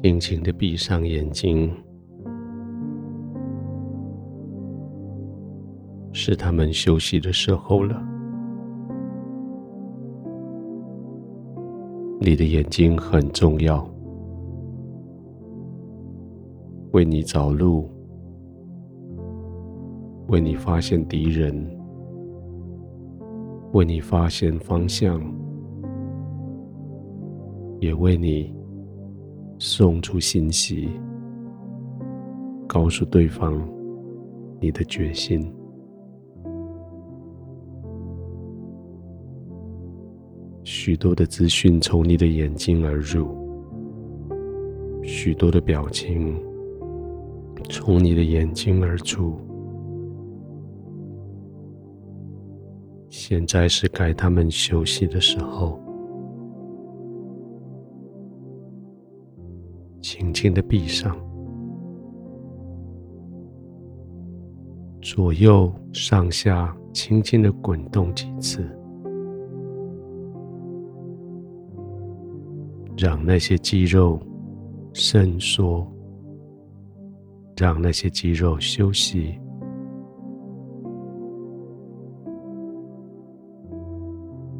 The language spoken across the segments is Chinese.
轻轻的闭上眼睛，是他们休息的时候了。你的眼睛很重要，为你找路，为你发现敌人，为你发现方向，也为你。送出信息，告诉对方你的决心。许多的资讯从你的眼睛而入，许多的表情从你的眼睛而出。现在是该他们休息的时候。轻轻的闭上，左右上下轻轻的滚动几次，让那些肌肉伸缩，让那些肌肉休息，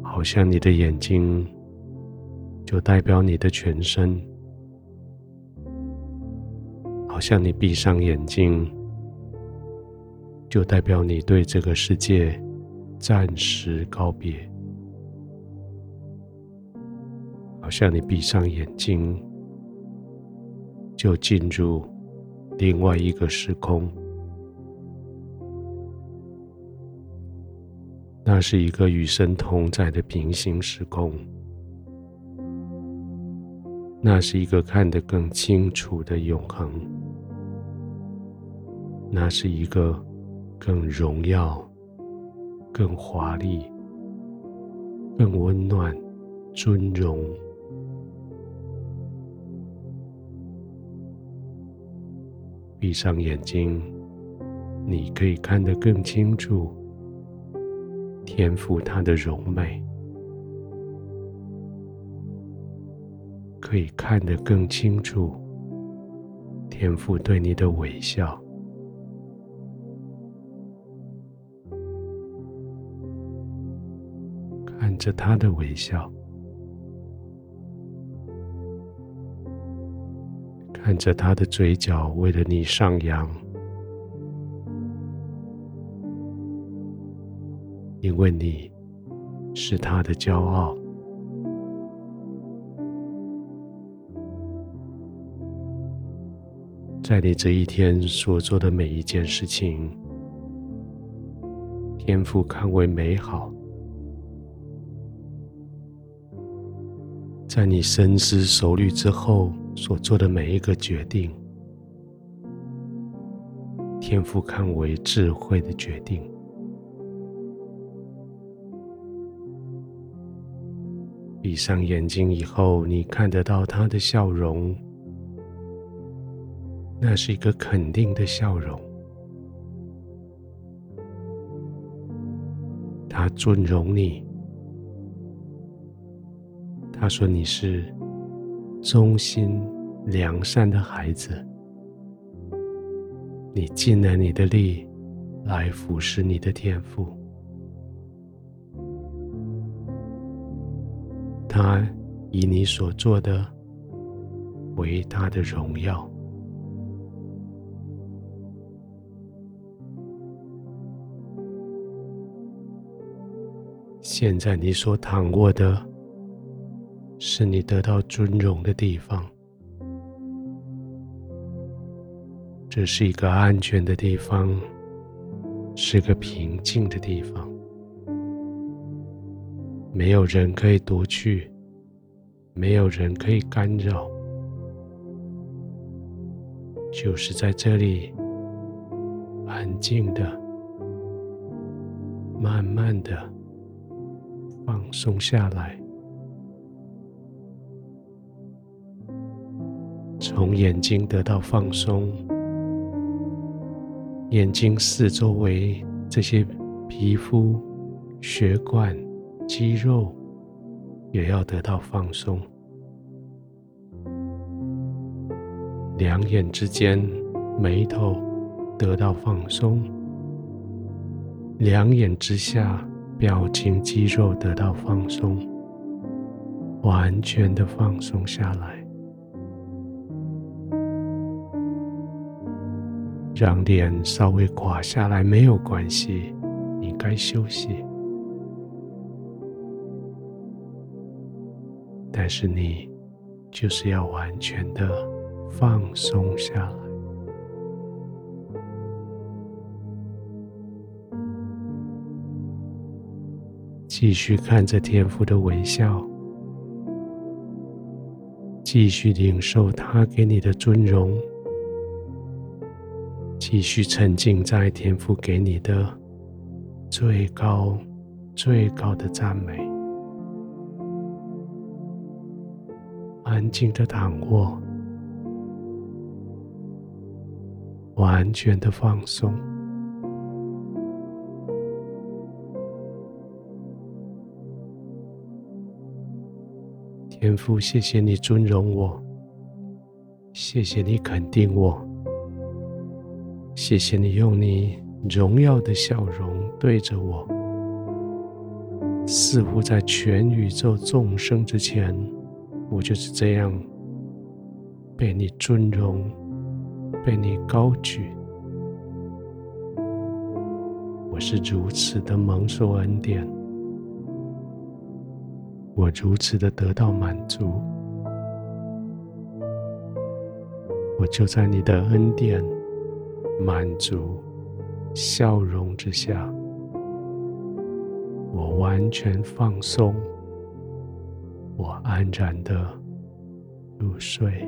好像你的眼睛就代表你的全身。好像你闭上眼睛，就代表你对这个世界暂时告别；好像你闭上眼睛，就进入另外一个时空。那是一个与神同在的平行时空，那是一个看得更清楚的永恒。那是一个更荣耀、更华丽、更温暖、尊荣。闭上眼睛，你可以看得更清楚，天父他的柔美，可以看得更清楚，天父对你的微笑。着他的微笑，看着他的嘴角为了你上扬，因为你是他的骄傲。在你这一天所做的每一件事情，天父看为美好。在你深思熟虑之后所做的每一个决定，天父看为智慧的决定。闭上眼睛以后，你看得到他的笑容，那是一个肯定的笑容。他尊荣你。他说：“你是忠心良善的孩子，你尽了你的力来服侍你的天赋。他以你所做的为他的荣耀。现在你所躺卧的。”是你得到尊荣的地方，这是一个安全的地方，是个平静的地方，没有人可以夺去，没有人可以干扰，就是在这里，安静的、慢慢的放松下来。从眼睛得到放松，眼睛四周围这些皮肤、血管、肌肉也要得到放松。两眼之间眉头得到放松，两眼之下表情肌肉得到放松，完全的放松下来，让脸稍微垮下来没有关系，你该休息。但是你就是要完全的放松下来，继续看着天父的微笑，继续领受他给你的尊荣，继续沉浸在天父给你的最高、最高的赞美。安静的躺卧，完全的放松。天父，谢谢你尊荣我，谢谢你肯定我，谢谢你用你荣耀的笑容对着我，似乎在全宇宙众生之前。我就是这样被你尊荣，被你高举。我是如此的蒙受恩典，我如此的得到满足。我就在你的恩典、满足、笑容之下，我完全放松。我安然的入睡。